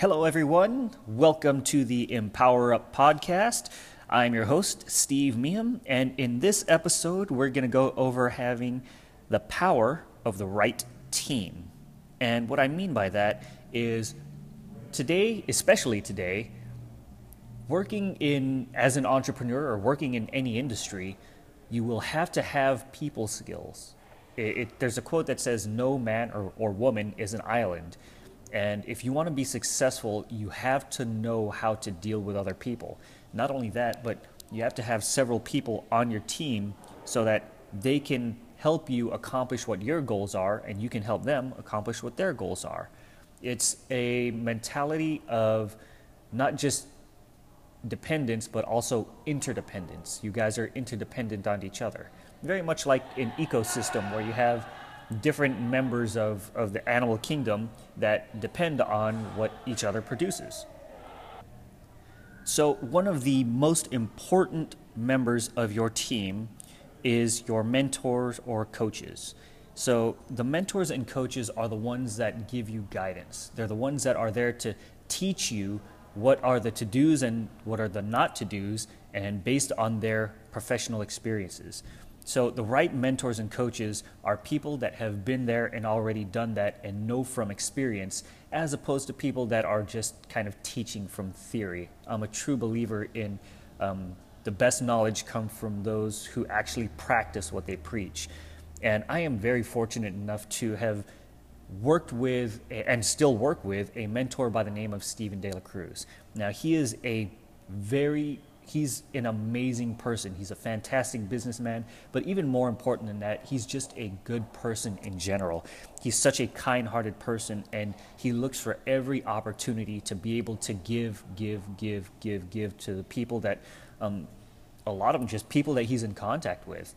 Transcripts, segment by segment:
Hello, everyone. Welcome to the Empower Up podcast. I'm your host, Steve Meehan, and in this episode, we're going to go over having the power of the right team. And what I mean by that is today, especially today, working in as an entrepreneur or working in any industry, you will have to have people skills. It, it, there's a quote that says, No man or, or woman is an island. And if you want to be successful, you have to know how to deal with other people. Not only that, but you have to have several people on your team so that they can help you accomplish what your goals are and you can help them accomplish what their goals are. It's a mentality of not just dependence, but also interdependence. You guys are interdependent on each other. Very much like an ecosystem where you have different members of, of the animal kingdom that depend on what each other produces. So, one of the most important members of your team is your mentors or coaches. So, the mentors and coaches are the ones that give you guidance. They're the ones that are there to teach you what are the to dos and what are the not to dos, and based on their professional experiences. So, the right mentors and coaches are people that have been there and already done that and know from experience, as opposed to people that are just kind of teaching from theory. I'm a true believer in um, the best knowledge come from those who actually practice what they preach. And I am very fortunate enough to have worked with and still work with a mentor by the name of Stephen De La Cruz. Now, he is a very he's an amazing person. He's a fantastic businessman, but even more important than that, he's just a good person in general. He's such a kind hearted person, and he looks for every opportunity to be able to give, give, give, give, give to the people that, um, a lot of them, just people that he's in contact with.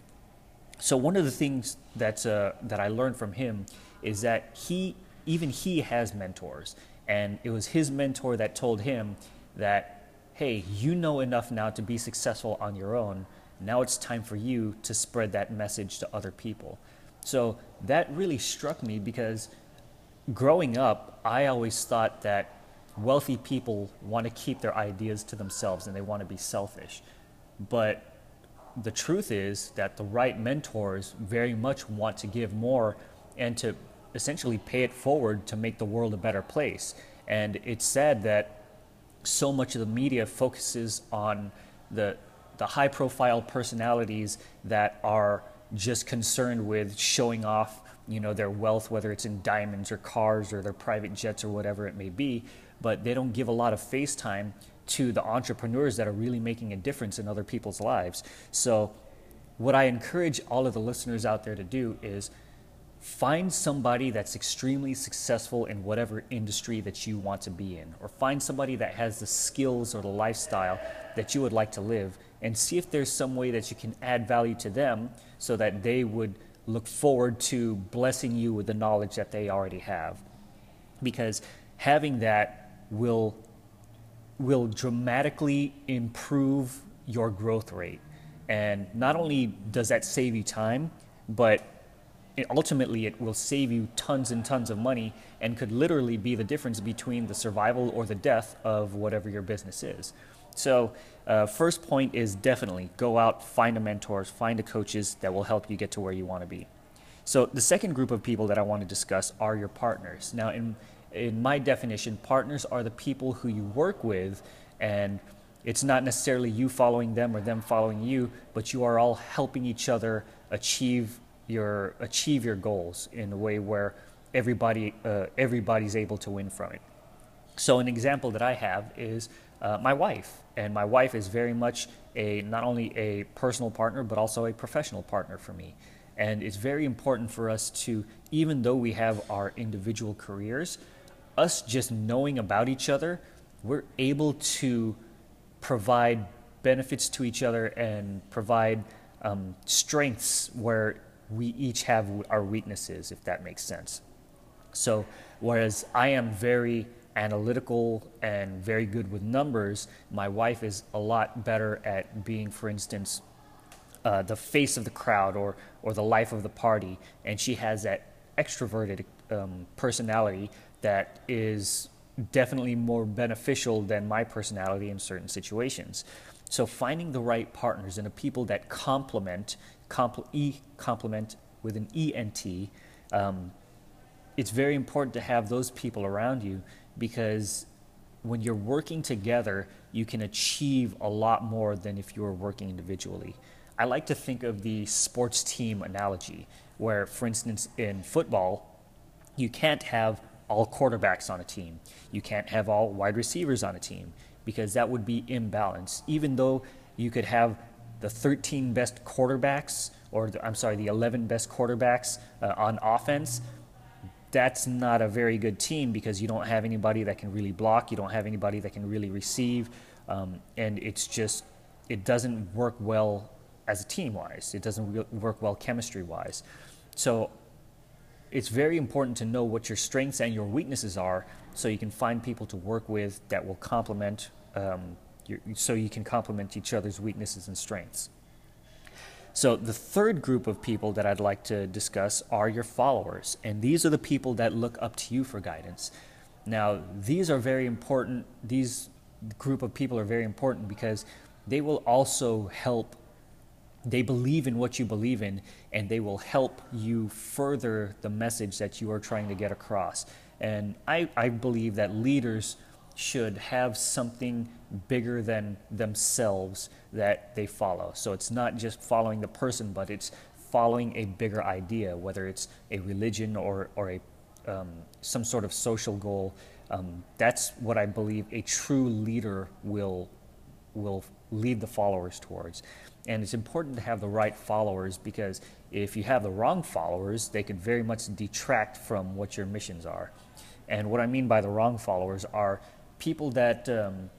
So, one of the things that's, uh, that I learned from him is that he, even he has mentors. And it was his mentor that told him that hey, you know enough now to be successful on your own. Now it's time for you to spread that message to other people. So that really struck me because growing up, I always thought that wealthy people want to keep their ideas to themselves and they want to be selfish. But the truth is that the right mentors very much want to give more and to essentially pay it forward to make the world a better place. And it's sad that so much of the media focuses on the the high profile personalities that are just concerned with showing off you know their wealth whether it's in diamonds or cars or their private jets or whatever it may be but they don't give a lot of face time to the entrepreneurs that are really making a difference in other people's lives. So what i encourage all of the listeners out there to do is find somebody that's extremely successful in whatever industry that you want to be in, or find somebody that has the skills or the lifestyle that you would like to live, and see if there's some way that you can add value to them so that they would look forward to blessing you with the knowledge that they already have. Because having that will will dramatically improve your growth rate. And not only does that save you time, but ultimately it will save you tons and tons of money and could literally be the difference between the survival or the death of whatever your business is. So, uh, first point is definitely go out, find a mentors, find a coaches that will help you get to where you want to be. So, the second group of people that I want to discuss are your partners. Now, in in my definition, partners are the people who you work with, and it's not necessarily you following them or them following you, but you are all helping each other achieve your achieve your goals in a way where everybody uh, everybody's able to win from it. So an example that I have is uh, my wife, and my wife is very much a not only a personal partner but also a professional partner for me. And it's very important for us to, even though we have our individual careers, us just knowing about each other, we're able to provide benefits to each other and provide um, strengths where we each have our weaknesses, if that makes sense. So, whereas I am very analytical and very good with numbers, my wife is a lot better at being, for instance, uh, the face of the crowd or, or the life of the party. And she has that extroverted um, personality that is definitely more beneficial than my personality in certain situations. So finding the right partners and the people that complement, compl- e complement with an ENT, um, it's very important to have those people around you because when you're working together, you can achieve a lot more than if you were working individually. I like to think of the sports team analogy, where, for instance, in football, you can't have all quarterbacks on a team. You can't have all wide receivers on a team because that would be imbalanced. Even though you could have the 13 best quarterbacks, or the, I'm sorry, the 11 best quarterbacks uh, on offense, that's not a very good team because you don't have anybody that can really block, you don't have anybody that can really receive, um, and it's just, it doesn't work well as a team wise. It doesn't work well chemistry wise. So it's very important to know what your strengths and your weaknesses are so you can find people to work with that will complement um, your, so you can complement each other's weaknesses and strengths. So the third group of people that i'd like to discuss are your followers and these are the people that look up to you for guidance. Now these are very important these group of people are very important because they will also help they believe in what you believe in and they will help you further the message that you are trying to get across. And I, I believe that leaders should have something bigger than themselves that they follow. So it's not just following the person, but it's following a bigger idea, whether it's a religion or, or a, um, some sort of social goal. Um, that's what I believe a true leader will, will lead the followers towards. And it's important to have the right followers because if you have the wrong followers, they could very much detract from what your missions are. And what I mean by the wrong followers are people that um,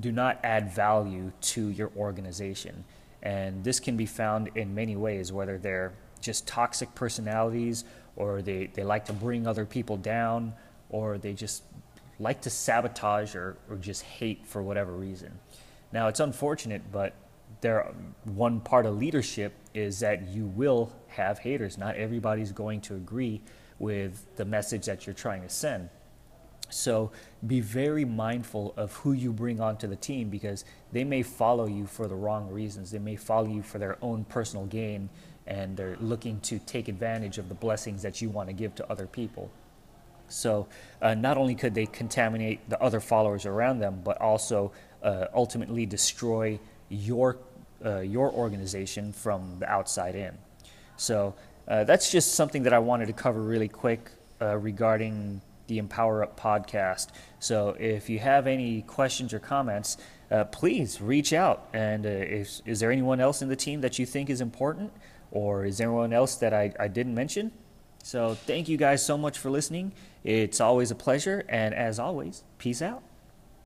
do not add value to your organization. And this can be found in many ways, whether they're just toxic personalities or they, they like to bring other people down or they just like to sabotage or, or just hate for whatever reason. Now, it's unfortunate, but there one part of leadership is that you will have haters. Not everybody's going to agree with the message that you're trying to send. So be very mindful of who you bring onto the team because they may follow you for the wrong reasons. They may follow you for their own personal gain and they're looking to take advantage of the blessings that you want to give to other people. So uh, not only could they contaminate the other followers around them, but also uh, ultimately destroy your uh, your organization from the outside in. So uh, that's just something that I wanted to cover really quick uh, regarding the Empower Up podcast. So if you have any questions or comments, uh, please reach out. And is, is there anyone else in the team that you think is important, or is there anyone else that I, I didn't mention? So thank you guys so much for listening. It's always a pleasure, and as always, peace out.